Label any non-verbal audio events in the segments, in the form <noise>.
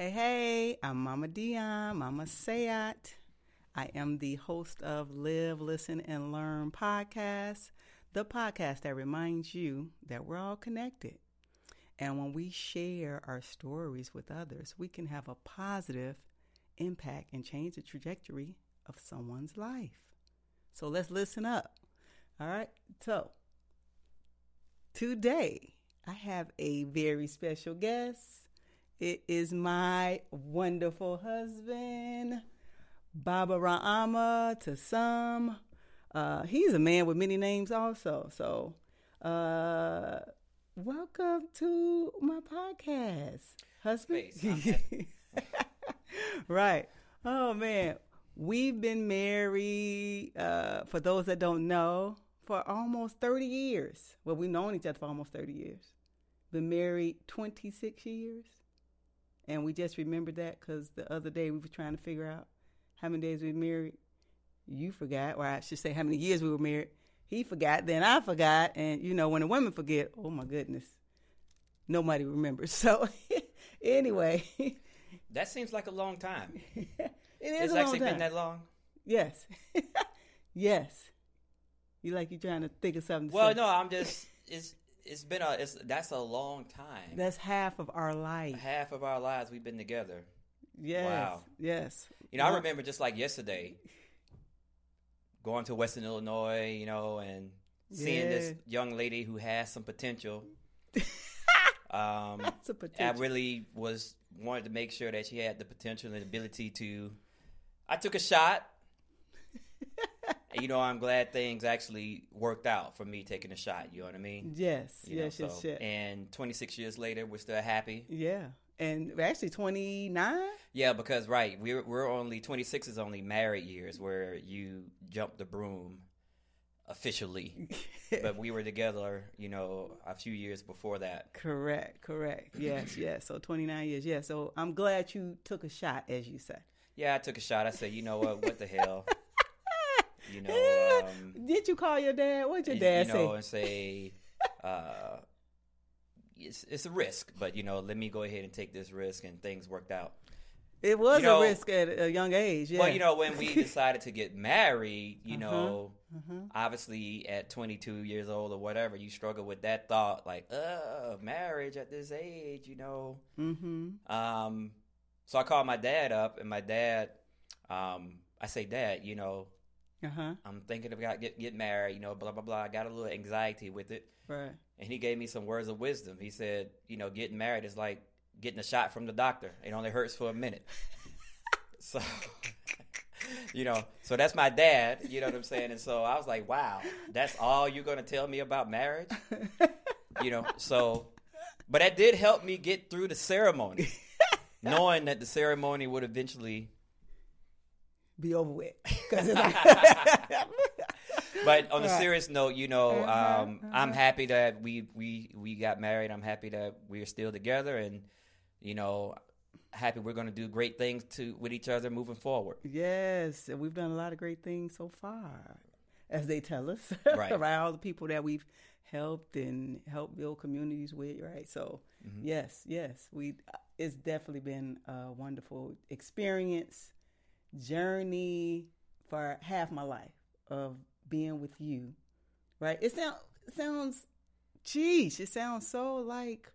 Hey, hey, I'm Mama Dionne, Mama Sayat. I am the host of Live, Listen, and Learn podcast, the podcast that reminds you that we're all connected. And when we share our stories with others, we can have a positive impact and change the trajectory of someone's life. So let's listen up. All right. So today I have a very special guest. It is my wonderful husband, Baba Ra Ama to some. Uh, he's a man with many names also. So, uh, welcome to my podcast, husband. <laughs> right. Oh man, we've been married. Uh, for those that don't know, for almost thirty years. Well, we've known each other for almost thirty years. Been married twenty six years, and we just remembered that because the other day we were trying to figure out how many days we were married. You forgot, or I should say, how many years we were married. He forgot, then I forgot, and you know when the women forget, oh my goodness, nobody remembers. <laughs> So anyway. That seems like a long time. <laughs> it It's is a long actually been that long. Yes. <laughs> yes. You like you trying to think of something. To Well, say. no, I'm just it's it's been a it's that's a long time. That's half of our life. Half of our lives we've been together. Yes. Wow. Yes. You know, I remember just like yesterday going to Western Illinois, you know, and seeing this young lady who has some potential. <laughs> um, That's a I potential. really was wanted to make sure that she had the potential and ability to. I took a shot. You know, I'm glad things actually worked out for me taking a shot. You know what I mean? yes. You know, yes. yes. so- Yes. And 26 years later, we're still happy. Yeah. And we're actually 29. Yeah, because right, we're we're only 26 is only married years where you jump the broom officially, <laughs> but we were together, you know, a few years before that. correct. Correct. Yes. <coughs> yes. So 29 years. Yeah. So I'm glad you took a shot, as you say. Yeah, I took a shot. I said, you know what? What the hell? <laughs> You <laughs> know, um, Did you call your dad? What'd your you, dad you know, say? and say, <laughs> uh, it's it's a risk, but you know, let me go ahead and take this risk, and things worked out. It was you know- a risk at a young age. Yeah. Well, you know, when we <laughs> decided to get married, you Uh-huh. know, Uh-huh. obviously at 22 years old or whatever, you struggle with that thought, like, uh, marriage at this age, you know. Mm-hmm. Um, so I called my dad up, and my dad, um, I say, Dad, you know, Uh-huh. I'm thinking about get get married, you know, blah blah blah. I got a little anxiety with it, Right. and he gave me some words of wisdom. He said, you know, getting married is like getting a shot from the doctor. It only hurts for a minute. <laughs> so, <laughs> you know, so that's my dad. You know what I'm saying? And so I was like, wow, that's all you're gonna tell me about marriage? You know, so, but that did help me get through the ceremony, <laughs> knowing that the ceremony would eventually Be over with. <laughs> like- <laughs> but on a Right. serious note, you know, Uh-huh, um, I'm happy that we we we got married. I'm happy that we're still together, and you know, happy we're going to do great things to with each other moving forward. yes, and we've done a lot of great things so far, as they tell us. <laughs> Right. right. All the people that we've helped and helped build communities with. Right. So, Mm-hmm. yes, yes, we. It's definitely been a wonderful experience, journey for half my life of being with you. Right. It sounds sounds, geez, it sounds so like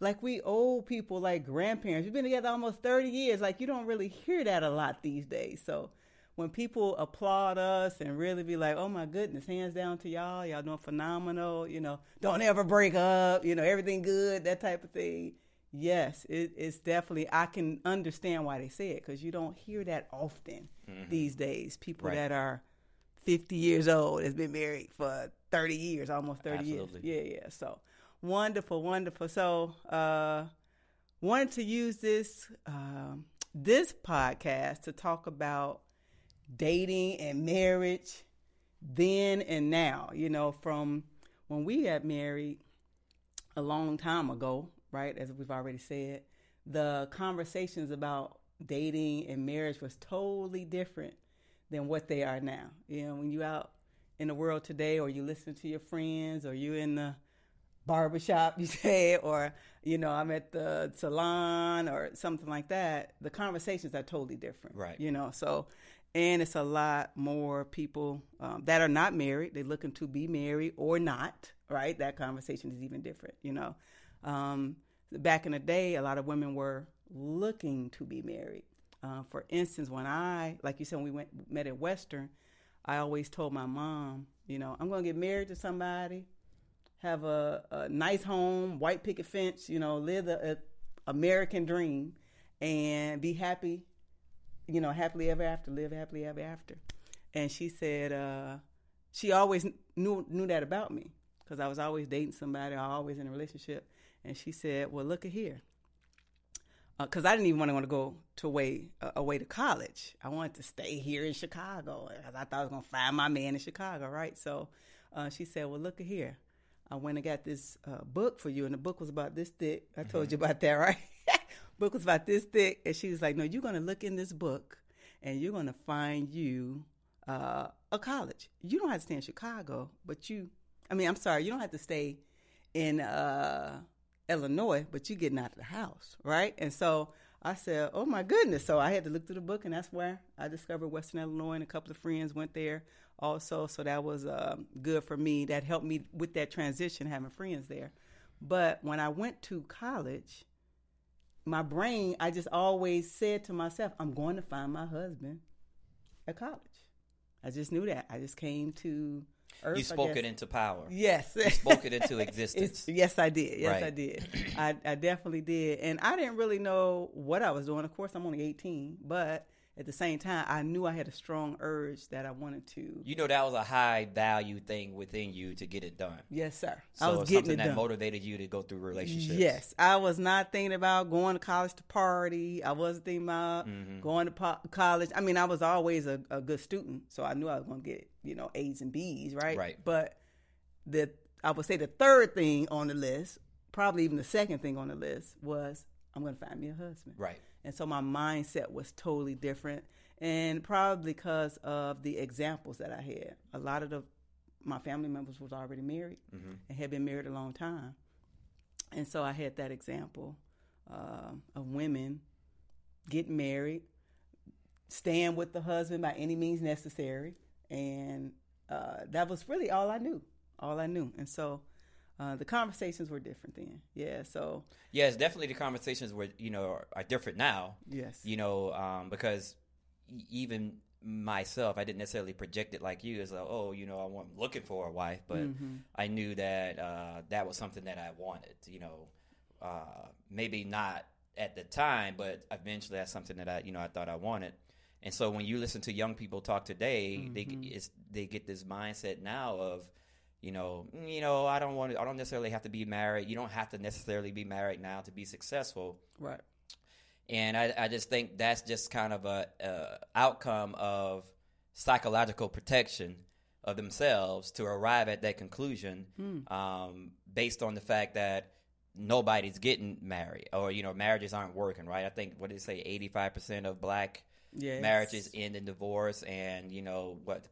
like we old people, like grandparents. We've been together almost 30 years. Like you don't really hear that a lot these days. So when people applaud us and really be like, oh my goodness, hands down to y'all, y'all doing phenomenal, you know, don't ever break up, you know, everything good, that type of thing. Yes, it, it's definitely, I can understand why they say it because you don't hear that often these days. People Right. that are 50 years old has been married for 30 years, almost 30 Absolutely. years. Yeah, yeah. So wonderful, wonderful. So, uh, wanted to use this um, this podcast to talk about dating and marriage then and now. You know, from when we got married a long time ago, right? As we've already said, the conversations about dating and marriage was totally different than what they are now. You know, when you out in the world today, or you listen to your friends, or you in the barbershop, <laughs> you say, or you know, I'm at the salon or something like that, the conversations are totally different. Right. You know, so and it's a lot more people um, that are not married. They're looking to be married or not. Right. That conversation is even different. You know, um, back in the day, a lot of women were looking to be married. Uh, for instance, when I, like you said, when we went met at Western, I always told my mom, you know, I'm going to get married to somebody have a, a nice home, white picket fence, you know, live the American dream and be happy, you know, happily ever after, live happily ever after. And she said, uh, she always knew knew that about me because I was always dating somebody, I always in a relationship. And she said, "Well, look at here." Because uh, I didn't even want to go to away uh, away to college. I wanted to stay here in Chicago because I thought I was gonna find my man in Chicago, right? So uh, she said, "Well, look at here. I went and got this uh, book for you, and the book was about this thick. I told mm-hmm. you about that, <laughs> right? book was about this thick, and she was like, "No, you're going to look in this book, and you're going to find you uh, a college. You don't have to stay in Chicago, but you, I mean, I'm sorry, you don't have to stay in uh, Illinois, but you're getting out of the house, right? And so I said, "Oh my goodness!" So I had to look through the book, and that's where I discovered Western Illinois, and a couple of friends went there also. So that was uh, good for me. That helped me with that transition, having friends there. But when I went to college, my brain, I just always said to myself, I'm going to find my husband at college. I just knew that. I just came to Earth, you spoke it into power. Yes. you spoke it into <laughs> existence. yes, I did. Yes, right. I did. I, I definitely did. And I didn't really know what I was doing. Of course, I'm only 18, but at the same time, I knew I had a strong urge that I wanted to. You know, that was a high value thing within you to get it done. Yes, sir. So I was getting something that done. motivated you to go through relationships. Yes, I was not thinking about going to college to party. I wasn't thinking about mm-hmm. going to po- college. I mean, I was always a, a good student, so I knew I was going to get you know A's and B's, right? Right. But the I would say the third thing on the list, probably even the second thing on the list, was I'm going to find me a husband. Right. And so my mindset was totally different and probably because of the examples that I had. A lot of the my family members was already married mm-hmm. and had been married a long time, and so I had that example uh, of women getting married, staying with the husband by any means necessary, and uh, that was really all I knew. All I knew, and so. Uh, the conversations were different then. Yeah, so yes, definitely the conversations were you know are, are different now. Yes, you know um, because even myself, I didn't necessarily project it like you as like, oh, you know, I'm looking for a wife, but mm-hmm. I knew that uh, that was something that I wanted. You know, uh, maybe not at the time, but eventually that's something that I, you know, I thought I wanted. And so when you listen to young people talk today, mm-hmm. they they get this mindset now of, you know, mm, you know, I don't want to, I don't necessarily have to be married. You don't have to necessarily be married now to be successful. Right and I, I just think that's just kind of a, a outcome of psychological protection of themselves to arrive at that conclusion mm. um, based on the fact that nobody's getting married or you know marriages aren't working right i think what did it say 85% of black yes. marriages end in divorce and you know what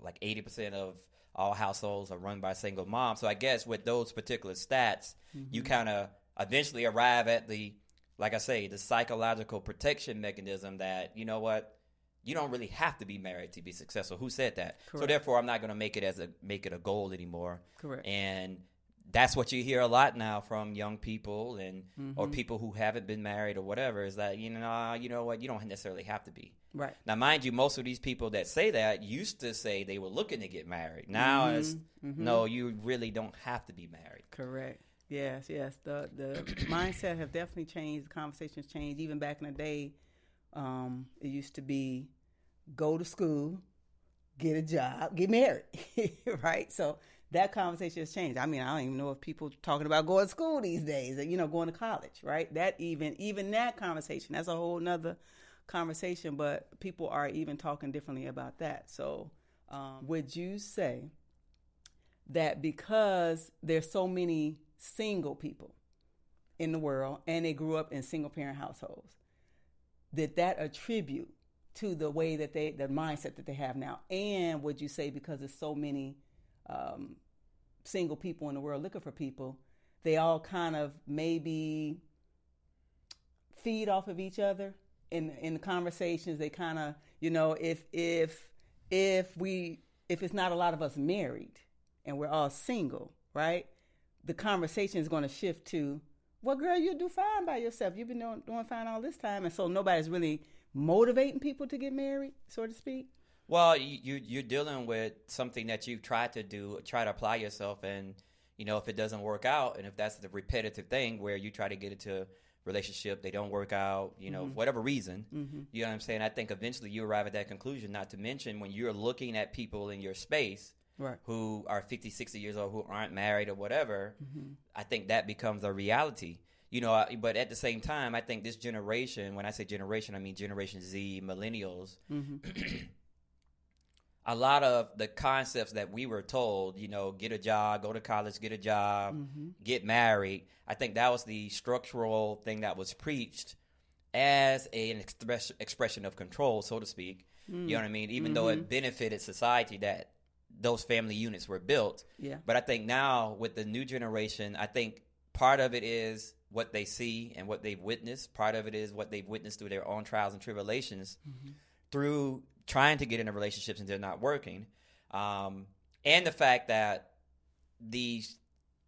like 80% of all households are run by single moms so i guess with those particular stats mm-hmm. you kind of eventually arrive at the like I say, the psychological protection mechanism that, you know what, you don't really have to be married to be successful. Who said that? Correct. So therefore I'm not gonna make it as a make it a goal anymore. Correct. And that's what you hear a lot now from young people and mm-hmm. or people who haven't been married or whatever is that you know you know what you don't necessarily have to be right now mind you most of these people that say that used to say they were looking to get married now mm-hmm. it's mm-hmm. no you really don't have to be married correct Yes, yes. The the <clears throat> mindset have definitely changed. The conversations changed. Even back in the day, um, it used to be go to school, get a job, get married, <laughs> right? So that conversation has changed. I mean, I don't even know if people talking about going to school these days, you know, going to college, right? That even even that conversation, that's a whole nother conversation. But people are even talking differently about that. So, um, would you say that because there's so many single people in the world and they grew up in single parent households did that attribute to the way that they the mindset that they have now and would you say because there's so many um, single people in the world looking for people they all kind of maybe feed off of each other in in the conversations. They kind of, you know, if if if we if it's not a lot of us married and we're all single, right? The conversation is going to shift to, "Well, girl, you do fine by yourself. You've been doing, doing fine all this time," and so nobody's really motivating people to get married, so to speak. Well, you you're dealing with something that you've tried to do, try to apply yourself, and you know if it doesn't work out, and if that's the repetitive thing where you try to get into relationship, they don't work out, you know, Mhm. whatever reason, Mm-hmm. you know what I'm saying? I think eventually you arrive at that conclusion. Not to mention when you're looking at people in your space Right. who are 50, 60 years old who aren't married or whatever, Mm-hmm. I think that becomes a reality. You know, I- but at the same time, I think this generation, when I say generation, I mean Generation Z, millennials, Mm-hmm. <clears throat> a lot of the concepts that we were told, you know, get a job, go to college, get a job, Mm-hmm. get married. I think that was the structural thing that was preached as a, an express, expression of control, so to speak. Mm. You know what I mean? Even though it benefited society that those family units were built. Yeah. But I think now with the new generation, I think part of it is what they see and what they've witnessed. Part of it is what they've witnessed through their own trials and tribulations through trying to get into relationships and they're not working. Um, and the fact that these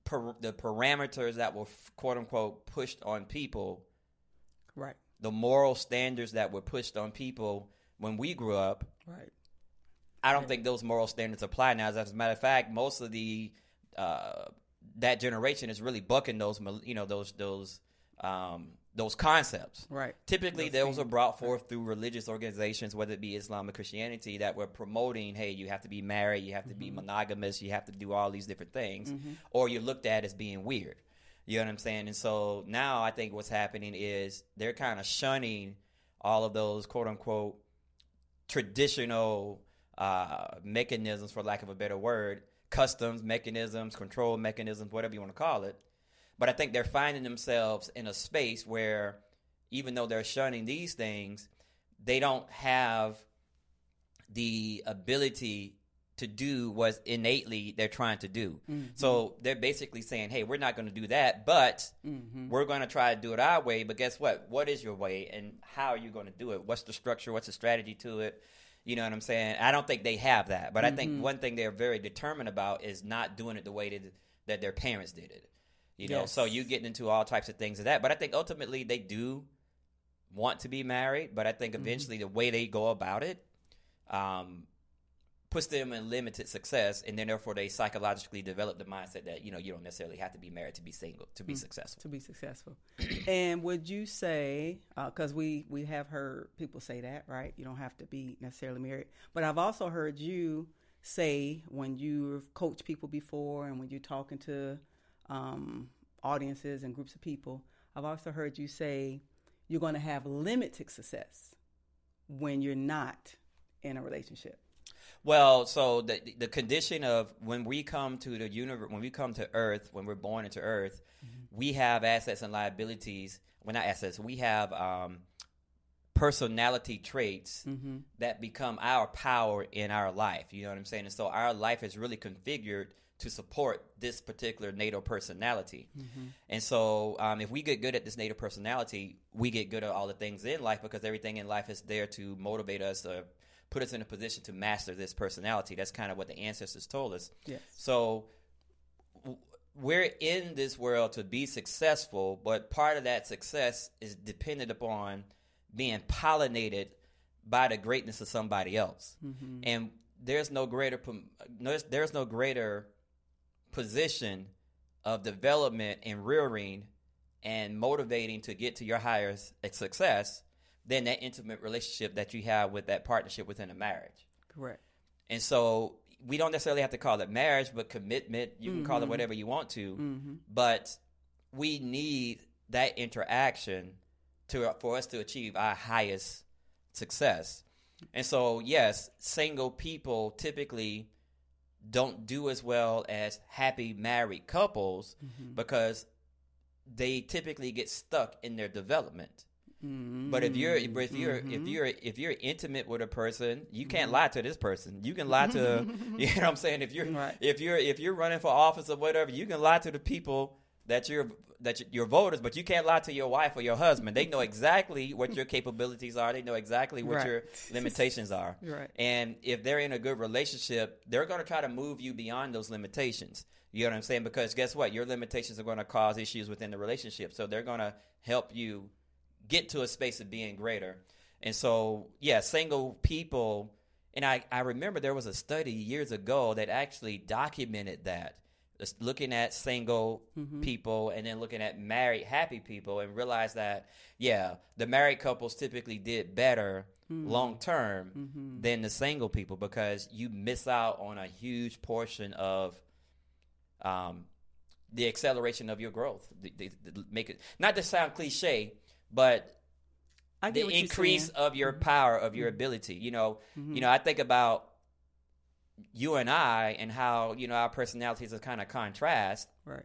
per, the parameters that were quote unquote pushed on people, Right. the moral standards that were pushed on people when we grew up, Right. I don't think those moral standards apply now. As a matter of fact, most of the uh, that generation is really bucking those, you know, those those um, those concepts. Right. Typically, Those those are brought forth through religious organizations, whether it be Islam or Christianity, that were promoting, hey, you have to be married, you have to be Mm-hmm. monogamous, you have to do all these different things, or you're looked at as being weird. You know what I'm saying? And so now I think what's happening is they're kind of shunning all of those quote unquote traditional uh, mechanisms, for lack of a better word, customs, mechanisms, control mechanisms, whatever you want to call it. But I think they're finding themselves in a space where, even though they're shunning these things, they don't have the ability to do what innately they're trying to do. So they're basically saying, hey, we're not going to do that, but Mm-hmm. we're going to try to do it our way. But guess what? What is your way and how are you going to do it? What's the structure? What's the strategy to it? You know what I'm saying? I don't think they have that. But I think one thing they're very determined about is not doing it the way that, that their parents did it. You know, so you getting into all types of things of that. But I think ultimately they do want to be married, but I think mm-hmm. eventually the way they go about it um, puts them in limited success, and then therefore they psychologically develop the mindset that you know you don't necessarily have to be married to be single to be mm, successful. to be successful. <clears throat> and would you say, uh, because we we have heard people say that, right? You don't have to be necessarily married, but I've also heard you say when you've coached people before and when you're talking to um, audiences and groups of people, I've also heard you say you're going to have limited success when you're not in a relationship. Well, so the the condition of when we come to the universe, when we come to Earth, when we're born into Earth, we have assets and liabilities. Well, not assets. We have um, personality traits Mm-hmm. that become our power in our life. You know what I'm saying? And so our life is really configured to support this particular native personality. And so um, if we get good at this native personality, we get good at all the things in life because everything in life is there to motivate us or put us in a position to master this personality. That's kind of what the ancestors told us. Yes. So w- we're in this world to be successful, but part of that success is dependent upon being pollinated by the greatness of somebody else. And there's no greater there's, there's no greater position of development and rearing and motivating to get to your higher s- success than that intimate relationship that you have with that partnership within a marriage. Correct. And so we don't necessarily have to call it marriage, but commitment. You can call it whatever you want to. Mm-hmm. But we need that interaction to for us to achieve our highest success. And so, yes, single people typically don't do as well as happy married couples mm-hmm. because they typically get stuck in their development. But if you're if mm-hmm. you're if mm-hmm. you're if you're intimate with a person, you can't lie to this person. You can lie to <laughs> you know what I'm saying. If you're Right. if you're if you're running for office or whatever, you can lie to the people that you're that you're voters, but you can't lie to your wife or your husband. They know exactly what your capabilities are. They know exactly what Right. your <laughs> limitations are. Right. And if they're in a good relationship, they're going to try to move you beyond those limitations. You know what I'm saying? Because guess what? Your limitations are going to cause issues within the relationship. So they're going to help you get to a space of being greater. And so, yeah, single people. And I, I remember there was a study years ago that actually documented that. Looking at single people and then looking at married happy people and realize that, yeah, the married couples typically did better long term than the single people because you miss out on a huge portion of um, the acceleration of your growth. The, the, the- make it not to sound cliche, but the increase. Mm-hmm. of your power of your ability. You know, you know. I think about you and I and how you know our personalities are kind of contrast. Right.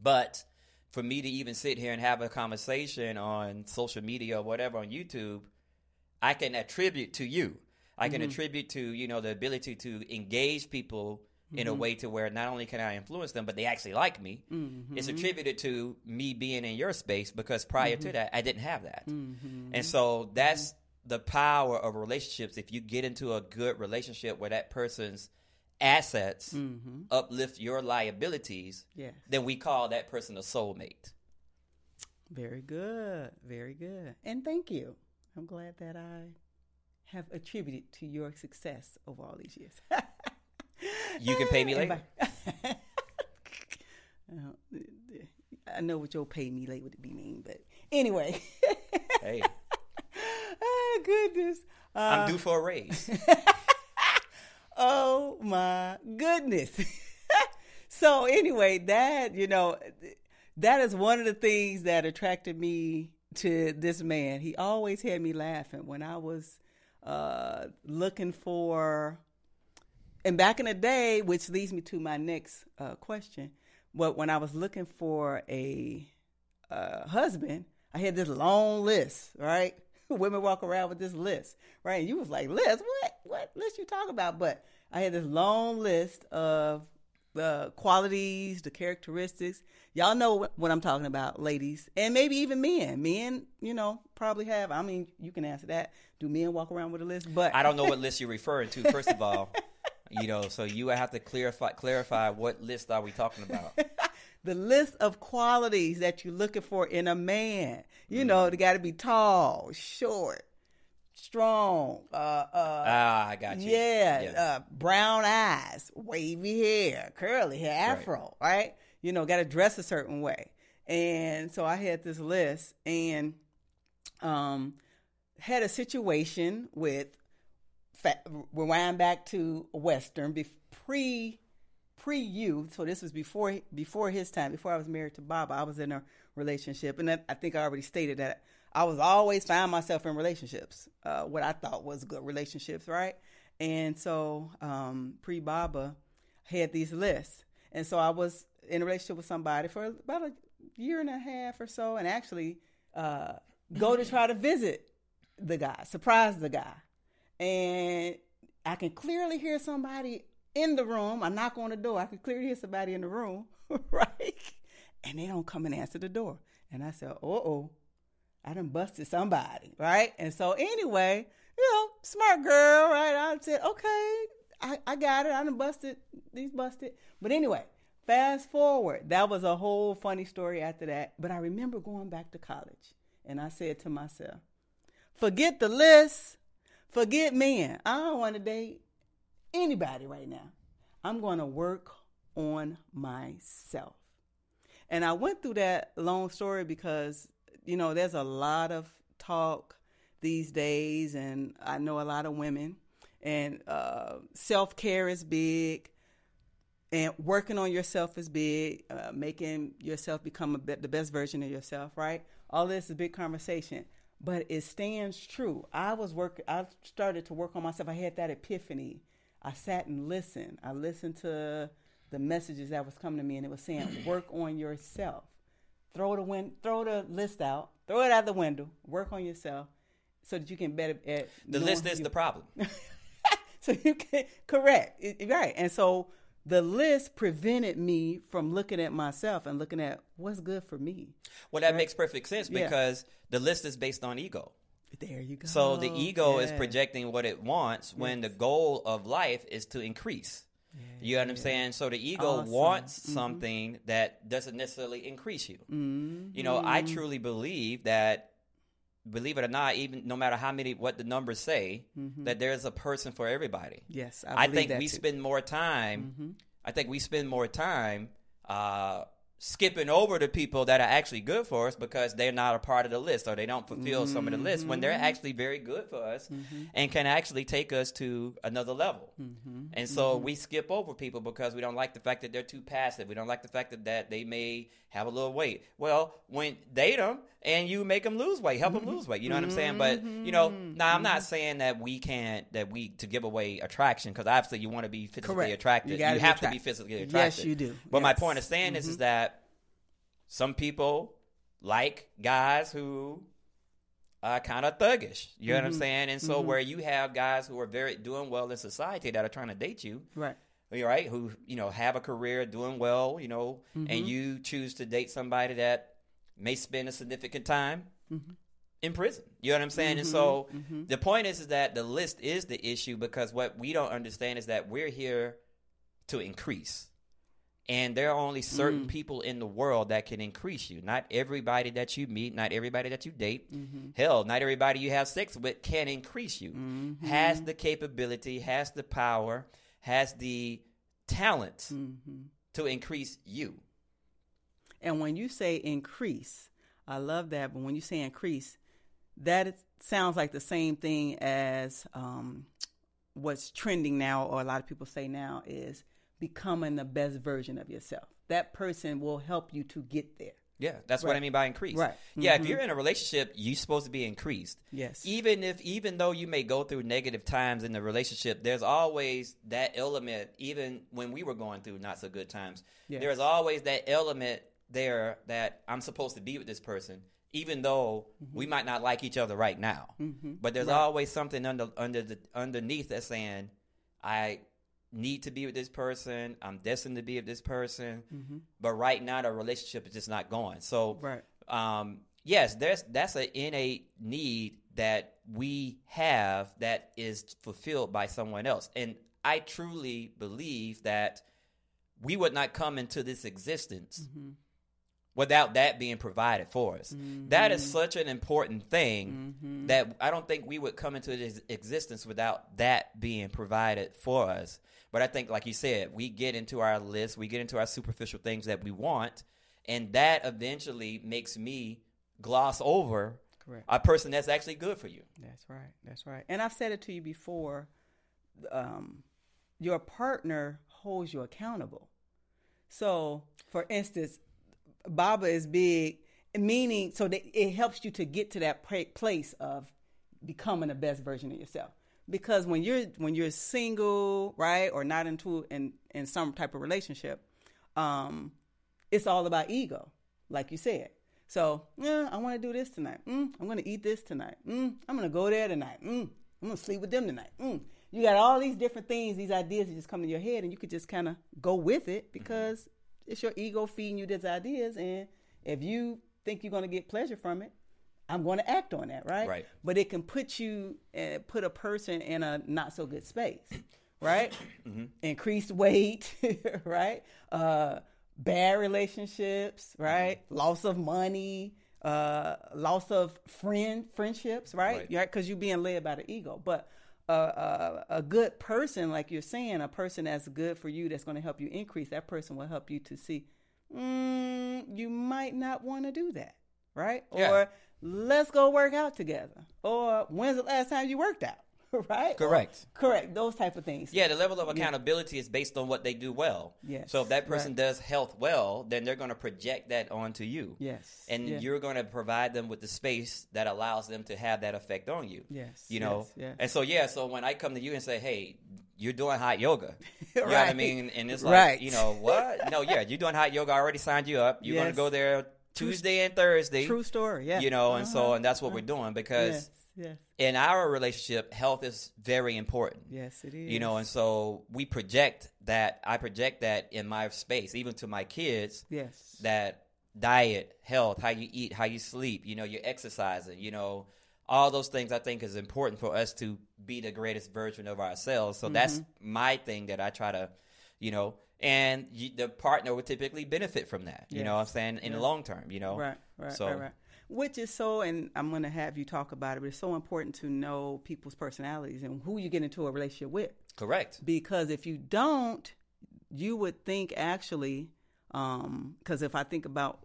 But for me to even sit here and have a conversation on social media or whatever on YouTube, I can attribute to you. I can mm-hmm. attribute to you know the ability to engage people in a mm-hmm. way to where not only can I influence them, but they actually like me. Mm-hmm. It's attributed to me being in your space because prior to that, I didn't have that. And so that's the power of relationships. If you get into a good relationship where that person's assets mm-hmm. uplift your liabilities, Yeah. then we call that person a soulmate. Very good. Very good. And thank you. I'm glad that I have attributed to your success over all these years. <laughs> You can pay me later. <laughs> I know what your pay me late would be mean, but anyway. <laughs> Hey, oh <laughs> goodness. Uh, I'm due for a raise. <laughs> oh my goodness. <laughs> so anyway, that, you know, that is one of the things that attracted me to this man. He always had me laughing when I was uh, looking for and back in the day, which leads me to my next uh, question, but when I was looking for a uh, husband, I had this long list, right? <laughs> Women walk around with this list, right? And you was like, list, what? What list you talk about? But I had this long list of the qualities, the characteristics. Y'all know what, I'm talking about, ladies, and maybe even men. Men, you know, probably have. I mean, you can answer that. Do men walk around with a list? But I don't know what <laughs> list you're referring to. First of all, you know, so you have to clarify clarify what list are we talking about. The list of qualities that you're looking for in a man. You know, they got to be tall, short, strong, uh, uh, Ah, I got you. yeah, Uh, brown eyes, wavy hair, curly hair, afro, right? You know, got to dress a certain way. And so I had this list and um, had a situation with, fa- rewind back to Western, pre pre you. So this was before before his time, before I was married to Baba. I was in a relationship, and I think I already stated that I was always found myself in relationships, uh, what I thought was good relationships, right? And so um, pre Baba had these lists, and so I was in a relationship with somebody for about a year and a half or so, and actually uh, go to try to visit the guy, surprise the guy, and I can clearly hear somebody in the room. I knock on the door. I can clearly hear somebody in the room, <laughs> right? And they don't come and answer the door. And I said, uh oh, I done busted somebody, right? And so anyway, you know, smart girl, right? I said, okay, I, I got it. I done busted, these busted. But anyway, fast forward. That was a whole funny story after that. But I remember going back to college and I said to myself, forget the list, forget men. I don't want to date anybody right now. I'm going to work on myself. And I went through that long story because, you know, there's a lot of talk these days, and I know a lot of women, and uh, self care is big, and working on yourself is big, uh, making yourself become be- the best version of yourself, right? All this is a big conversation, but it stands true. I was work. I started to work on myself. I had that epiphany. I sat and listened. I listened to the messages that was coming to me, and it was saying, <clears throat> "Work on yourself. Throw the win- throw the list out. Throw it out the window. Work on yourself, so that you can better at The list is you- the problem. <laughs> so you can correct It- right and so the list prevented me from looking at myself and looking at what's good for me. Well, that makes perfect sense Yeah. because the list is based on ego. There you go. So the ego is projecting what it wants when the goal of life is to increase. You know what I'm saying? So the ego Awesome. Mm-hmm. wants something that doesn't necessarily increase you. You know, I Mm-hmm. truly believe that, believe it or not, even no matter how many what the numbers say, that there's a person for everybody. Yes, I, Mm-hmm. I, think we too. spend more time. I think we spend more time uh, skipping over the people that are actually good for us because they're not a part of the list or they don't fulfill some of the list when they're mm-hmm. actually very good for us mm-hmm. and can actually take us to another level. Mm-hmm. And so we skip over people because we don't like the fact that they're too passive. We don't like the fact that, that they may have a little weight. Well, when date them and you make them lose weight, help them lose weight. You know what I'm saying? But you know, now I'm not saying that we can't that we to give away attraction because obviously you want to be physically Correct. attracted. You You, have to be attract- physically Yes, attracted. you do. But my point of saying this is that some people like guys who are kind of thuggish. You know Mm-hmm. what I'm saying? And so where you have guys who are very doing well in society that are trying to date you, right. right, who you know have a career doing well, you know, Mm-hmm. and you choose to date somebody that may spend a significant time Mm-hmm. in prison. You know what I'm saying? And so the point is, is that the list is the issue because what we don't understand is that we're here to increase. And there are only certain mm. people in the world that can increase you. Not everybody that you meet, not everybody that you date, mm-hmm. hell, not everybody you have sex with can increase you. Has mm-hmm. the capability, has the power, has the talent mm-hmm. to increase you. And when you say increase, I love that. But when you say increase, that sounds like the same thing as um, what's trending now, or a lot of people say now, is becoming the best version of yourself. That person will help you to get there. Yeah, that's what I mean by increase. Right. Yeah, if you're in a relationship, you're supposed to be increased. Yes. Even if even though you may go through negative times in the relationship, there's always that element even when we were going through not so good times. Yes. There's always that element there that I'm supposed to be with this person even though Mm-hmm. we might not like each other right now. But there's always something under under the underneath that's saying I need to be with this person. I'm destined to be with this person. But right now, the relationship is just not going. So, Right. um, yes, there's that's an innate need that we have that is fulfilled by someone else, and I truly believe that we would not come into this existence without that being provided for us. That is such an important thing that I don't think we would come into existence without that being provided for us. But I think, like you said, we get into our list, we get into our superficial things that we want, and that eventually makes me gloss over Correct. a person that's actually good for you. That's right. That's right. And I've said it to you before. Um, your partner holds you accountable. So, for instance, Baba is big, meaning so that it helps you to get to that place of becoming the best version of yourself. Because when you're when you're single, right, or not into in in some type of relationship, um, it's all about ego, like you said. So, yeah, I want to do this tonight. Mm, I'm going to eat this tonight. Mm, I'm going to go there tonight. Mm, I'm going to sleep with them tonight. Mm. You got all these different things, these ideas that just come to your head, and you could just kind of go with it because it's your ego feeding you these ideas. And if you think you're going to get pleasure from it, I'm going to act on that, right? Right. But it can put you, uh, put a person in a not so good space, <coughs> right? Increased weight, <laughs> right? Uh, bad relationships, right? Loss of money, uh, loss of friend friendships, right? Right. Because you're being led by the ego. But uh, uh, a good person, like you're saying, a person that's good for you, that's going to help you increase. That person will help you to see, mm, you might not want to do that, right? Yeah. Or let's go work out together. Or when's the last time you worked out, <laughs> right? Or- Correct. correct. Those type of things. Yeah, the level of accountability is based on what they do well. Yes, So if that person right. does health well, then they're going to project that onto you. Yes. And Yeah. you're going to provide them with the space that allows them to have that effect on you. Yes, You know? yes, yes. And so, yeah, so when I come to you and say, hey, you're doing hot yoga. <laughs> You know what I mean? And it's like, Right. you know, what? No, yeah, you're doing hot yoga. I already signed you up. You're going to go there Tuesday and Thursday. True story. Yeah. You know, and so, Uh-huh. and that's what we're doing because Yes. Yes. in our relationship, health is very important. Yes, it is. You know, and so we project that. I project that in my space, even to my kids. yes. That diet, health, how you eat, how you sleep. You know, you're exercising. You know, all those things I think is important for us to be the greatest version of ourselves. So that's Mm-hmm. my thing that I try to, you know, and you, the partner would typically benefit from that. You know what I'm saying? In the long term, you know. Right, right, So- right, right. Which is so, and I'm going to have you talk about it, but it's so important to know people's personalities and who you get into a relationship with. Correct. Because if you don't, you would think actually, because if I think about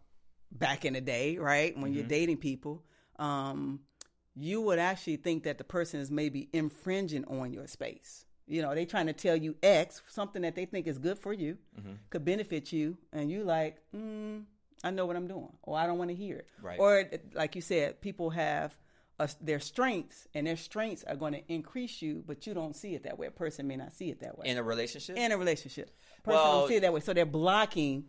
back in the day, right, when you're dating people, um, you would actually think that the person is maybe infringing on your space. You know, they trying to tell you X, something that they think is good for you, could benefit you, and you like, mm, I know what I'm doing, or I don't want to hear it. Right. Or like you said, people have a, their strengths, and their strengths are going to increase you, but you don't see it that way. A person may not see it that way In a relationship. in a relationship. Person Well- don't see it that way, so they're blocking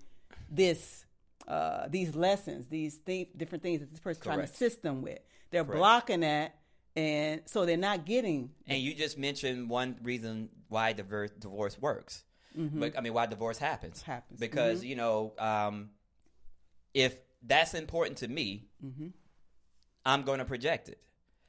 this, uh, these lessons, these th- different things that this person's trying to Correct. assist them with. They're Correct. blocking that, and so they're not getting. And you just mentioned one reason why divorce divorce works. But I mean, why divorce happens? Mm-hmm. Happens. because you know, um, if that's important to me, Mm-hmm. I'm going to project it.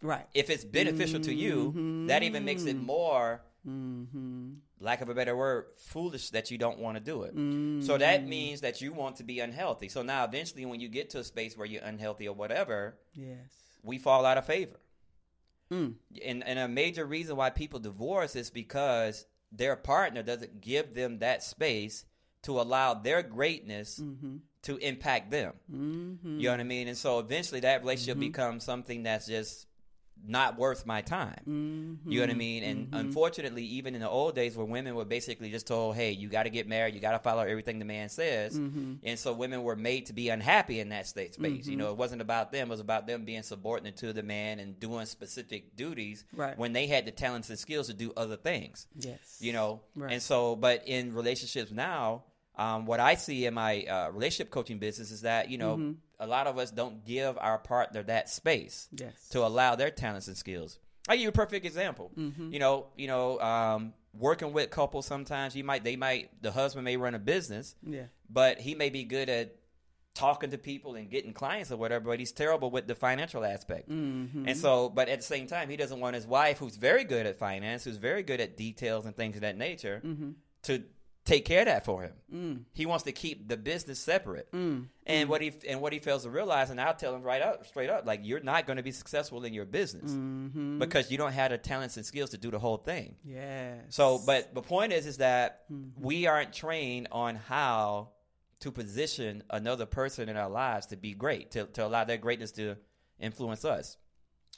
Right. If it's beneficial to you, that even makes it more, Mm-hmm. lack of a better word, foolish that you don't want to do it. So Mm. that means that you want to be unhealthy. So now, eventually, when you get to a space where you're unhealthy or whatever, Yes. we fall out of favor. Mm. And, and a major reason why people divorce is because their partner doesn't give them that space to allow their greatness Mm-hmm. To impact them. Mm-hmm. You know what I mean? And so eventually that relationship becomes something that's just not worth my time. Mm-hmm. You know what I mean? And unfortunately, even in the old days where women were basically just told, hey, you got to get married, you got to follow everything the man says. Mm-hmm. And so women were made to be unhappy in that state space. You know, it wasn't about them, it was about them being subordinate to the man and doing specific duties Right. when they had the talents and skills to do other things. Yes. You know? Right. And so, but in relationships now, um, what I see in my uh, relationship coaching business is that, you know, Mm-hmm. a lot of us don't give our partner that space Yes. to allow their talents and skills. I'll give you a perfect example. Mm-hmm. You know, you know, um, working with couples sometimes you might they might the husband may run a business, Yeah. but he may be good at talking to people and getting clients or whatever, but he's terrible with the financial aspect. Mm-hmm. And so, but at the same time, he doesn't want his wife, who's very good at finance, who's very good at details and things of that nature, Mm-hmm. to take care of that for him. Mm. He wants to keep the business separate. Mm. And what he and what he fails to realize, and I'll tell him right up, straight up, like you're not going to be successful in your business Mm-hmm. because you don't have the talents and skills to do the whole thing. Yeah. So, but the point is, is that Mm-hmm. we aren't trained on how to position another person in our lives to be great, to to allow their greatness to influence us.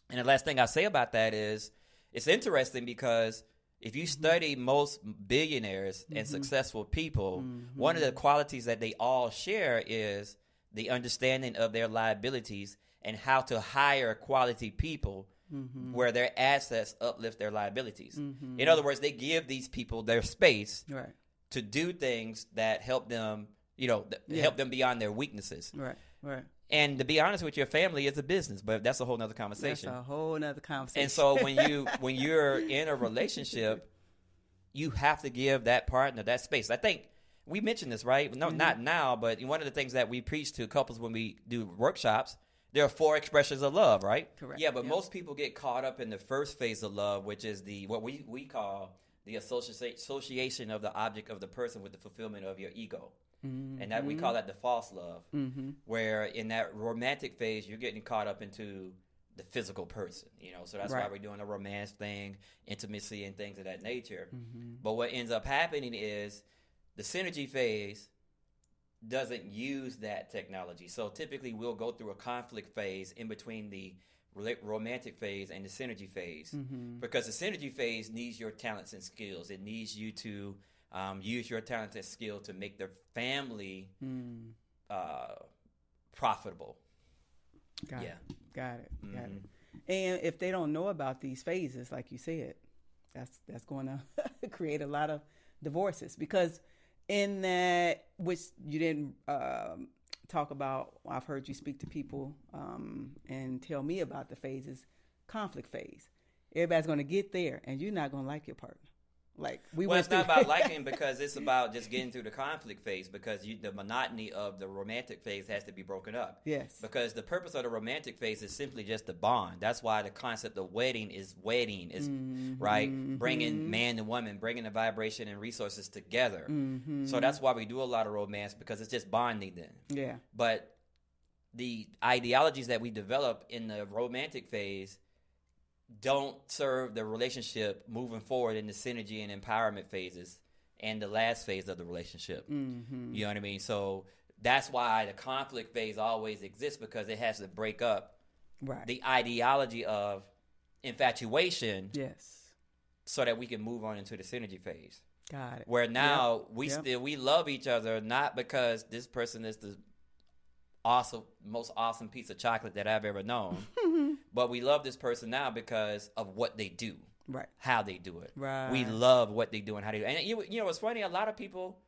And the last thing I say about that is, it's interesting because if you study most billionaires and mm-hmm. successful people, mm-hmm. one of the qualities that they all share is the understanding of their liabilities and how to hire quality people mm-hmm. where their assets uplift their liabilities. In other words, they give these people their space right. to do things that help them, you know, th- Yeah. help them beyond their weaknesses. Right. Right. And to be honest with your family is a business, but that's a whole nother That's conversation. a whole nother conversation. And so <laughs> when you when you're in a relationship, you have to give that partner that space. I think we mentioned this, right? No, not mm-hmm. now, but one of the things that we preach to couples when we do workshops, there are four expressions of love, right? Correct. Yeah, but Yeah. most people get caught up in the first phase of love, which is the what we we call the associa- association of the object of the person with the fulfillment of your ego. And that we call that the false love, mm-hmm. where in that romantic phase you're getting caught up into the physical person, you know. So that's why we're doing a romance thing, intimacy, and things of that nature. Mm-hmm. But what ends up happening is the synergy phase doesn't use that technology. So typically we'll go through a conflict phase in between the romantic phase and the synergy phase Mm-hmm. because the synergy phase needs your talents and skills. It needs you to um, use your talents and skill to make their family Mm. uh, profitable. Got Yeah. it. Got it. Got Mhm. it. And if they don't know about these phases, like you said, that's that's going to <laughs> create a lot of divorces because in that which you didn't um, talk about. I've heard you speak to people um, and tell me about the phases. conflict phase. Everybody's going to get there, and you're not going to like your partner. Like we well, it's not about <laughs> liking because it's about just getting through the conflict phase because you, the monotony of the romantic phase has to be broken up. Yes. Because the purpose of the romantic phase is simply just the bond. That's why the concept of wedding is wedding is Mm-hmm. right, bringing man and woman, bringing the vibration and resources together. Mm-hmm. So that's why we do a lot of romance because it's just bonding then. yeah. But the ideologies that we develop in the romantic phase don't serve the relationship moving forward in the synergy and empowerment phases and the last phase of the relationship. Mm-hmm. You know what I mean? So that's why the conflict phase always exists because it has to break up Right. the ideology of infatuation yes. so that we can move on into the synergy phase. Got it. Where now we Yep. still we love each other not because this person is the awesome most awesome piece of chocolate that I've ever known, <laughs> but we love this person now because of what they do, Right. how they do it. Right. We love what they do and how they do. it. And you you know it's funny? A lot of people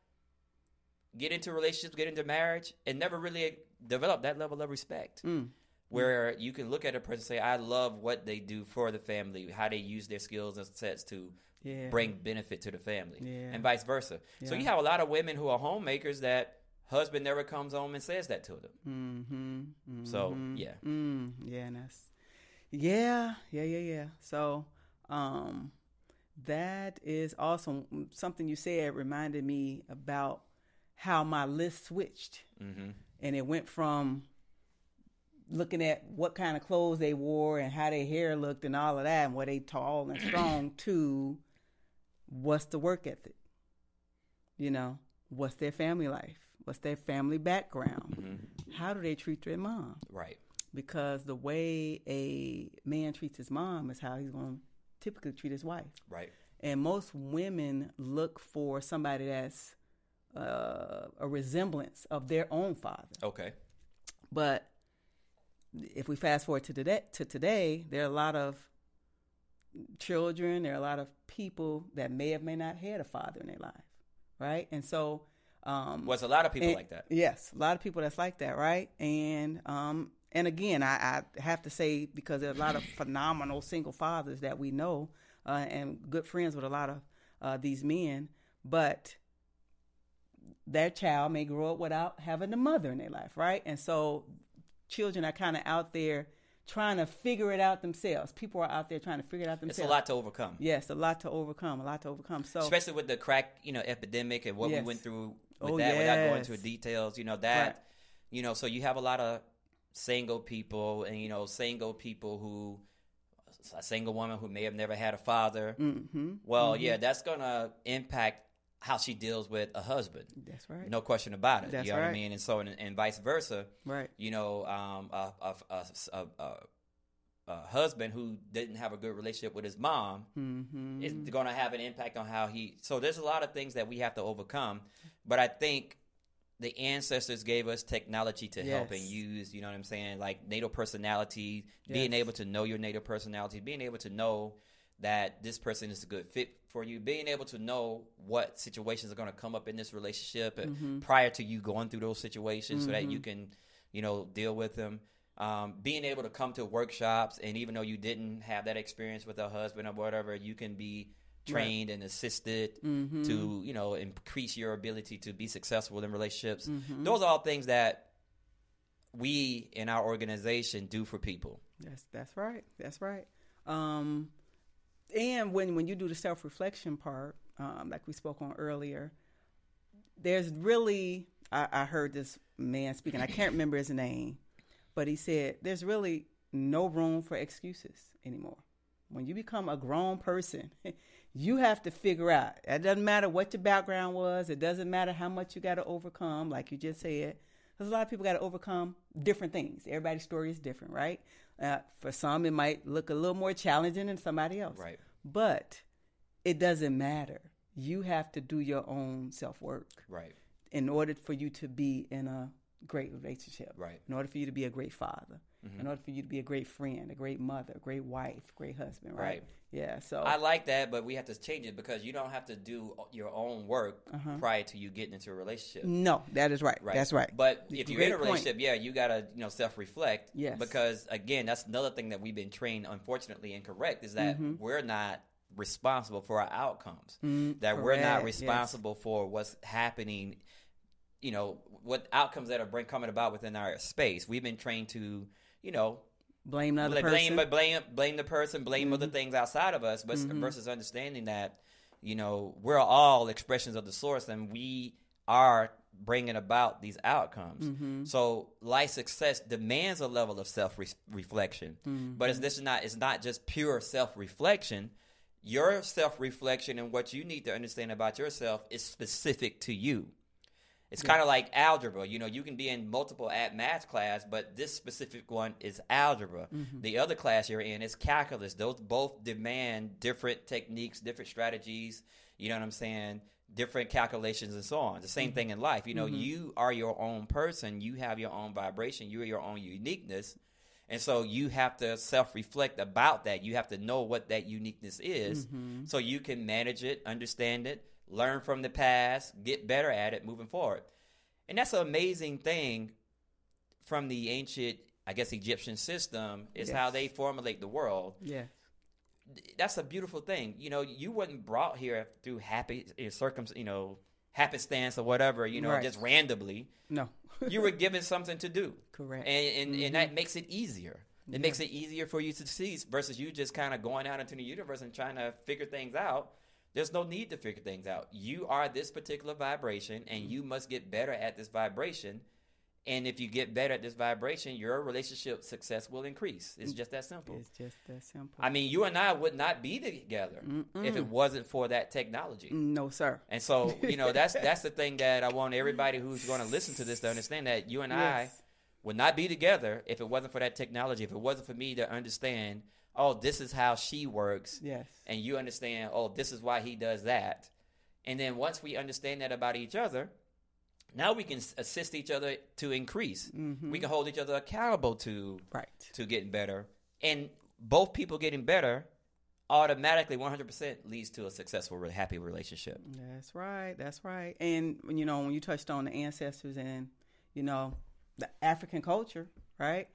get into relationships, get into marriage, and never really develop that level of respect. Mm. Where you can look at a person and say, I love what they do for the family, how they use their skills and sets to Yeah. bring benefit to the family, Yeah. and vice versa. So you have a lot of women who are homemakers that husband never comes home and says that to them. Mm-hmm. So yeah, Mm, yeah, and that's yeah, yeah, yeah, yeah. So, um, that is awesome. Something you said reminded me about how my list switched, hmm and it went from looking at what kind of clothes they wore and how their hair looked and all of that, and were they tall and strong, <clears throat> to what's the work ethic. You know, what's their family life? What's their family background? hmm How do they treat their mom? right, because the way a man treats his mom is how he's going to typically treat his wife. right, And most women look for somebody that's uh, a resemblance of their own father. okay, But if we fast forward to today, to today, there are a lot of children, there are a lot of people that may have may not had a father in their life, right? And so, um, well, a lot of people and- like that. Yes, a lot of people that's like that, right? And um, and again, I, I have to say because there are a lot of phenomenal single fathers that we know, uh, and good friends with a lot of uh, these men, but their child may grow up without having a mother in their life, right? And so, children are kind of out there trying to figure it out themselves. People are out there trying to figure it out themselves. It's a lot to overcome, Yes, a lot to overcome. A lot to overcome. So, especially with the crack, you know, epidemic and what Yes. we went through with Oh, that. Without going into details, you know that, Right. you know, so you have a lot of single people, and you know, single people who. A single woman who may have never had a father. hmm Well, yeah, that's gonna impact how she deals with a husband. that's right. No question about it. That's you know what I mean? And so, and, and vice versa. Right. You know, um, a, a, a, a, a, a husband who didn't have a good relationship with his mom hmm is going to have an impact on how he. So there's a lot of things that we have to overcome. But I think the ancestors gave us technology to help and use. You know what I'm saying? Like native personality, being able to know your native personality, being able to know that this person is a good fit for you, being able to know what situations are going to come up in this relationship Mm-hmm. prior to you going through those situations, so that you can, you know, deal with them. Um, being able to come to workshops, and even though you didn't have that experience with a husband or whatever, you can be trained and assisted Mm-hmm. to, you know, increase your ability to be successful in relationships. Mm-hmm. Those are all things that we in our organization do for people. That's that's right. That's right. Um, and when when you do the self reflection part, um, like we spoke on earlier, there's really I, I heard this man speaking. I can't remember his name, but he said there's really no room for excuses anymore. When you become a grown person, <laughs> you have to figure out. It doesn't matter what your background was. It doesn't matter how much you got to overcome, like you just said. Because a lot of people got to overcome different things. Everybody's story is different, right? Uh, for some, it might look a little more challenging than somebody else. Right. But it doesn't matter. You have to do your own self work Right. in order for you to be in a great relationship. Right. In order for you to be a great father. in order for you to be a great friend, a great mother, a great wife, great husband, right? Right. Yeah. So I like that, but we have to change it because you don't have to do your own work Uh-huh. prior to you getting into a relationship. no, that is right. Right. That's right. But if you're in a point. relationship, yeah, you gotta you know self reflect. Yes. Because again, that's another thing that we've been trained, unfortunately, incorrect is that Mm-hmm. we're not responsible for our outcomes. Mm, that we're not correct, yes. responsible for what's happening. You know what outcomes that are bring coming about within our space. We've been trained to, you know, blame the other blame, person. Mm-hmm. blame blame the person, blame other things outside of us, but versus understanding that you know we're all expressions of the source, and we are bringing about these outcomes. Mm-hmm. So life success demands a level of self reflection, Mm-hmm. but it's this is not it's not just pure self reflection. Your self reflection and what you need to understand about yourself is specific to you. It's kind of like algebra. You know, you can be in multiple at math class, but this specific one is algebra. Mm-hmm. The other class you're in is calculus. Those both demand different techniques, different strategies. You know what I'm saying? Different calculations and so on. The same mm-hmm. thing in life. You know, mm-hmm. you are your own person. You have your own vibration. You are your own uniqueness. And so you have to self reflect about that. You have to know what that uniqueness is so you can manage it, understand it, learn from the past, get better at it moving forward. And that's an amazing thing from the ancient, I guess, Egyptian system is how they formulate the world. Yeah. That's a beautiful thing. You know, you wasn't brought here through happy you know, circum, you know, happenstance or whatever, you know, Right. just randomly. No. <laughs> You were given something to do. Correct. And and, and that mm-hmm. makes it easier. It makes it easier for you to see versus you just kind of going out into the universe and trying to figure things out. There's no need to figure things out. You are this particular vibration and mm-hmm. you must get better at this vibration. And if you get better at this vibration, your relationship success will increase. It's mm. just that simple. It's just that simple. I mean, you and I would not be together if it wasn't for that technology. Mm, no, sir. And so, you know, that's that's the thing that I want everybody who's <laughs> going to listen to this to understand that you and I would not be together if it wasn't for that technology. If it wasn't for me to understand, oh, this is how she works, Yes. and you understand, oh, this is why he does that. And then once we understand that about each other, now we can assist each other to increase. Mm-hmm. We can hold each other accountable to Right. to getting better, and both people getting better automatically 100% leads to a successful, happy relationship. That's right. That's right. And you know, when you touched on the ancestors and you know the African culture, right?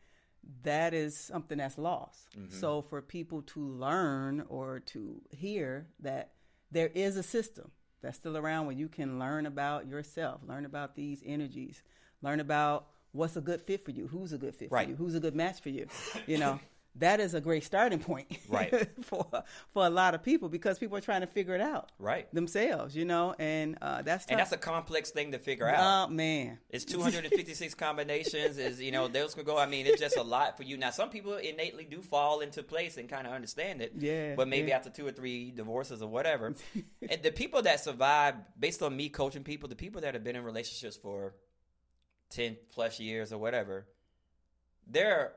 That is something that's lost. Mm-hmm. So for people to learn or to hear that there is a system that's still around where you can learn about yourself, learn about these energies, learn about what's a good fit for you, who's a good fit Right. for you, who's a good match for you. You know, <laughs> that is a great starting point, <laughs> Right. for for a lot of people because people are trying to figure it out Right. themselves, you know, and uh, that's And that's a complex thing to figure out. Oh man, It's 256 <laughs> combinations. Is you know those could go. I mean, it's just a lot for you. Now, some people innately do fall into place and kind of understand it. Yeah, But maybe yeah. after two or three divorces or whatever, and the people that survive, based on me coaching people, the people that have been in relationships for 10 plus years or whatever, they're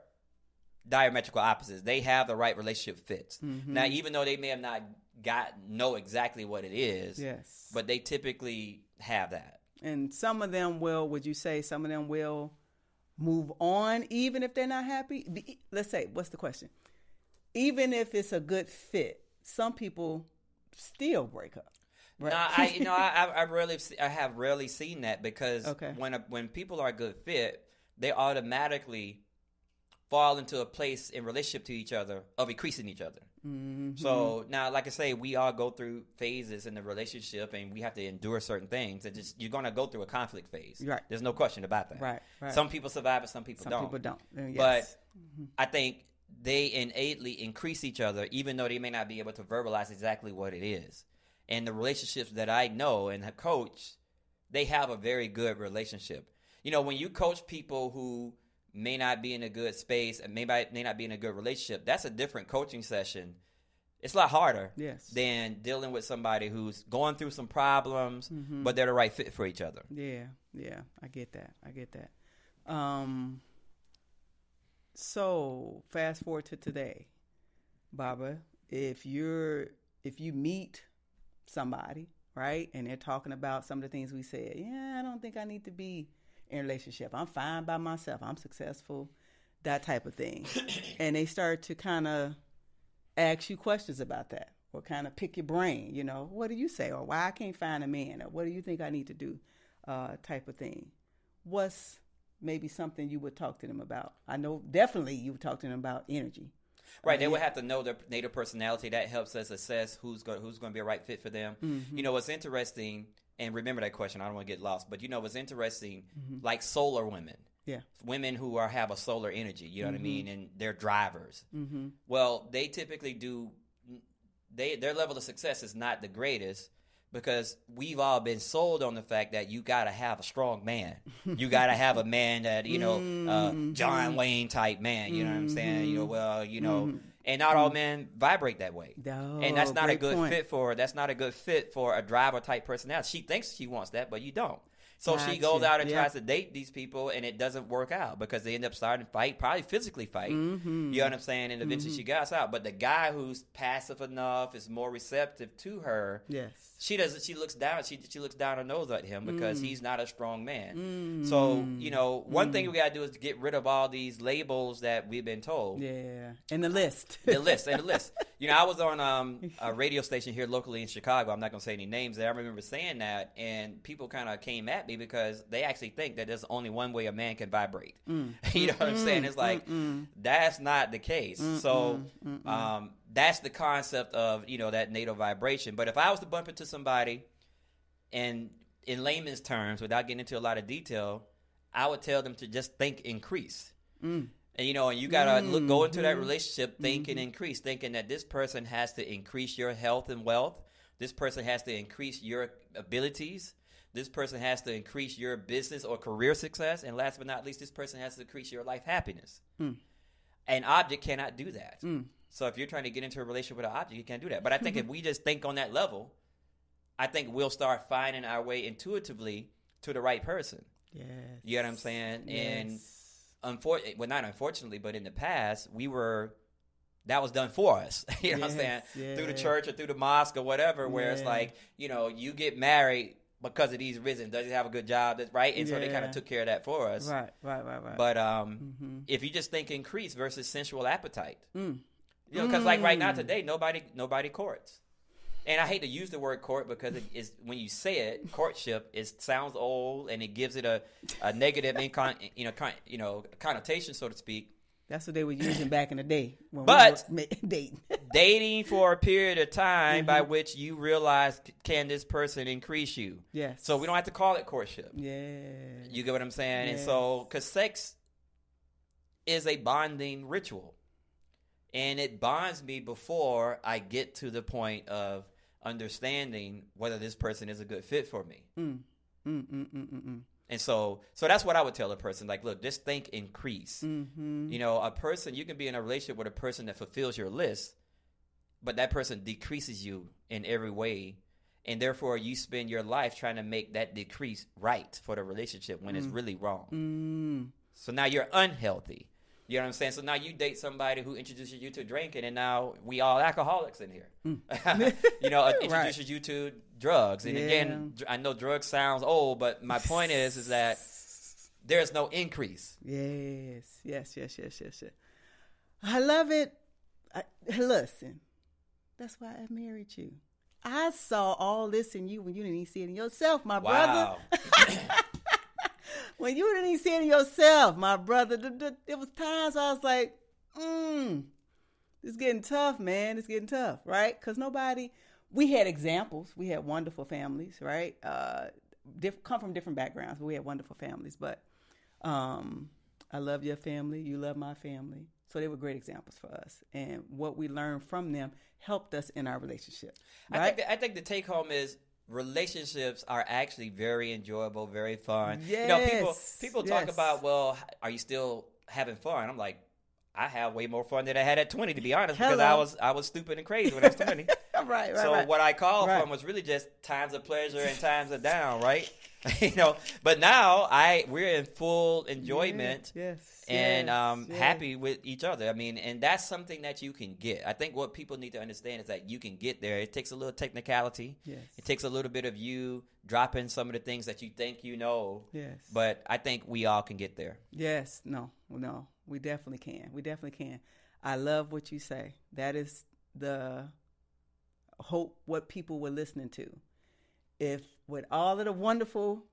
diametrical opposites. They have the right relationship fits. Mm-hmm. Now, even though they may have not got know exactly what it is, yes. but they typically have that. and some of them will. Would you say some of them will move on even if they're not happy? Let's say, what's the question? Even if it's a good fit, some people still break up. Right? No, I you know <laughs> I I I really I have rarely seen that because Okay. when a, when people are a good fit, they automatically fall into a place in relationship to each other of increasing each other. Mm-hmm. So now, like I say, we all go through phases in the relationship, and we have to endure certain things. And just you're going to go through a conflict phase. Right. There's no question about that. Right, right. Some people survive, but some people some don't. people don't. Uh, yes. But I think they innately increase each other, even though they may not be able to verbalize exactly what it is. And the relationships that I know and have coached, they have a very good relationship. You know, when you coach people who may not be in a good space and may not, may not be in a good relationship, that's a different coaching session. It's a lot harder Yes. than dealing with somebody who's going through some problems, Mm-hmm. but they're the right fit for each other. Yeah, yeah, I get that. I get that. Um, so fast forward to today, Baba. If you're if you meet somebody, right, and they're talking about some of the things we said, yeah, I don't think I need to be in a relationship. I'm fine by myself. I'm successful. that type of thing, <coughs> and they start to kind of ask you questions about that, or kind of pick your brain. You know, what do you say, or why I can't find a man, or what do you think I need to do, uh, type of thing. What's maybe something you would talk to them about? I know definitely you would talk to them about energy. Right, they would have to know their native personality. That helps us assess who's going who's going to be a right fit for them. Mm-hmm. You know, what's interesting, and remember that question. I don't want to get lost, but you know, what's interesting, mm-hmm. like solar women, Yeah. women who are have a solar energy. You know what I mean, mm-hmm. and they're drivers. Mm-hmm. Well, they typically do. They their level of success is not the greatest because we've all been sold on the fact that you got to have a strong man. You got to have a man that you know, uh, <laughs> mm-hmm. John Wayne type man. You know what I'm saying? You know, well, you know, and not all men vibrate that way. Oh, and that's not a good point. fit for that's not a good fit for a driver type personality. She thinks she wants that, but you don't. So she goes out and Yeah. tries to date these people, and it doesn't work out because they end up starting to fight, probably physically fight. Mm-hmm. You know what I'm saying? And eventually she gets out. But the guy who's passive enough is more receptive to her. Yes. She doesn't. She looks down. She she looks down her nose at him because Mm. he's not a strong man. So you know, one thing we gotta do is get rid of all these labels that we've been told. Yeah. And the list. <laughs> The list and the list. <laughs> You know, I was on um, a radio station here locally in Chicago. I'm not gonna say any names there. I remember saying that, and people kind of came at me because they actually think that there's only one way a man can vibrate. Mm. <laughs> you know what I'm saying? It's like that's not the case. So um, that's the concept of you know that natal vibration. But if I was to bump into somebody, and in layman's terms, without getting into a lot of detail, I would tell them to just think increase. Mm. And you know, and you gotta look go into that mm-hmm. relationship thinking mm-hmm. increase, thinking that this person has to increase your health and wealth. This person has to increase your abilities. This person has to increase your business or career success. And last but not least, this person has to increase your life happiness. Mm. An object cannot do that. Mm. So if you're trying to get into a relationship with an object, you can't do that. But I think if we just think on that level, I think we'll start finding our way intuitively to the right person. Yes. You know what I'm saying? And unfortunately, well, not unfortunately, but in the past, we were that was done for us. <laughs> you know what I'm saying? Yes, Through the church or through the mosque or whatever, where it's like, you know, you get married because of these reasons. Does he have a good job? That's right. And so they kind of took care of that for us. Right, right, right, right. But um, Mm-hmm. if you just think increase versus sensual appetite, Mm. You know, because like right now today, nobody nobody courts. And I hate to use the word court because it is when you say it, courtship, it sounds old and it gives it a, a negative incon, you know, con, you know, connotation, so to speak. That's what they were using back in the day. When But- we <laughs> dating. <laughs> Dating for a period of time Mm-hmm. by which you realize can this person increase you. yes. So we don't have to call it courtship. Yeah. You get what I'm saying? And so, because sex is a bonding ritual, and it bonds me before I get to the point of understanding whether this person is a good fit for me. Mm, mm, mm, mm, mm, mm. And so, so that's what I would tell a person. Like, look, just think increase. Mm-hmm. You know, a person you can be in a relationship with a person that fulfills your list, but that person decreases you in every way, and therefore you spend your life trying to make that decrease right for the relationship when it's really wrong. Mm. So now you're unhealthy. You know what I'm saying? So now you date somebody who introduces you to drinking, and now we all alcoholics in here. <laughs> you know, <laughs> uh, introduces you to drugs, and Yeah. again, I know drugs sounds old, but my point is, is that there's no increase. Yes, yes, yes, yes, yes, yes. I love it. I, listen, that's why I married you. I saw all this in you when you didn't even see it in yourself, my brother. <laughs> When you didn't even see it yourself, my brother. The, the, there was times I was like, mm, it's getting tough, man. It's getting tough, right? Because nobody. We had examples. We had wonderful families, right? Uh, diff- come from different backgrounds, but we had wonderful families. But um, I love your family. You love my family. So they were great examples for us, and what we learned from them helped us in our relationship. I think the, I think the take home is relationships are actually very enjoyable, very fun. Yes. You know, people Yes, people talk about, well, are you still having fun? I'm like, I have way more fun than I had at 20, to be honest, because I was I was stupid and crazy when I was 20. <laughs> right, right, so right. what I called Right. from was really just times of pleasure and times of down, right? <laughs> you know, but now I we're in full enjoyment Yes, and yes, um, yes. happy with each other. I mean, and that's something that you can get. I think what people need to understand is that you can get there. It takes a little technicality. Yes. It takes a little bit of you dropping some of the things that you think you know. Yes. But I think we all can get there. Yes. No. No. We definitely can. We definitely can. I love what you say. That is the hope what people were listening to. If with all of the wonderful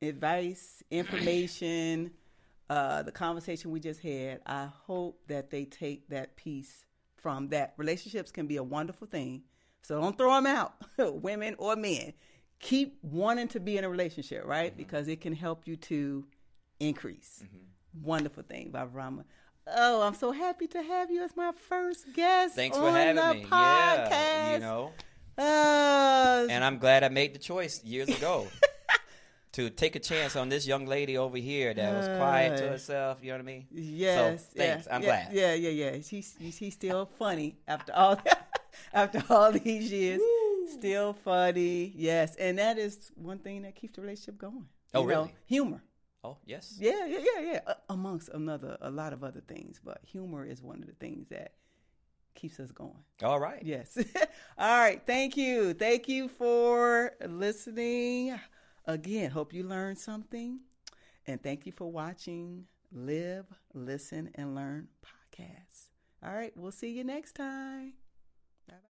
advice, information, <clears throat> uh, the conversation we just had, I hope that they take that piece from that. Relationships can be a wonderful thing. So don't throw them out, <laughs> women or men. Keep wanting to be in a relationship, right? Mm-hmm. Because it can help you to increase. Mm-hmm. Wonderful thing, Ra Ama. Oh, I'm so happy to have you as my first guest. Thanks for having me. Podcast. Yeah, you know. Uh, and I'm glad I made the choice years ago <laughs> to take a chance on this young lady over here that was quiet to herself. You know what I mean? Yes. So, thanks. Yeah, I'm yeah, glad. Yeah, yeah, yeah. She's she's still funny after all <laughs> after all these years. Woo. Still funny. Yes, and that is one thing that keeps the relationship going. Oh, you really? Know, humor. Oh, yes. Yeah, yeah, yeah, yeah. Uh, amongst another, a lot of other things, but humor is one of the things that keeps us going. All right. Yes. <laughs> All right. Thank you. Thank you for listening. Again, hope you learned something. And thank you for watching Live, Listen, and Learn podcasts. All right. We'll see you next time.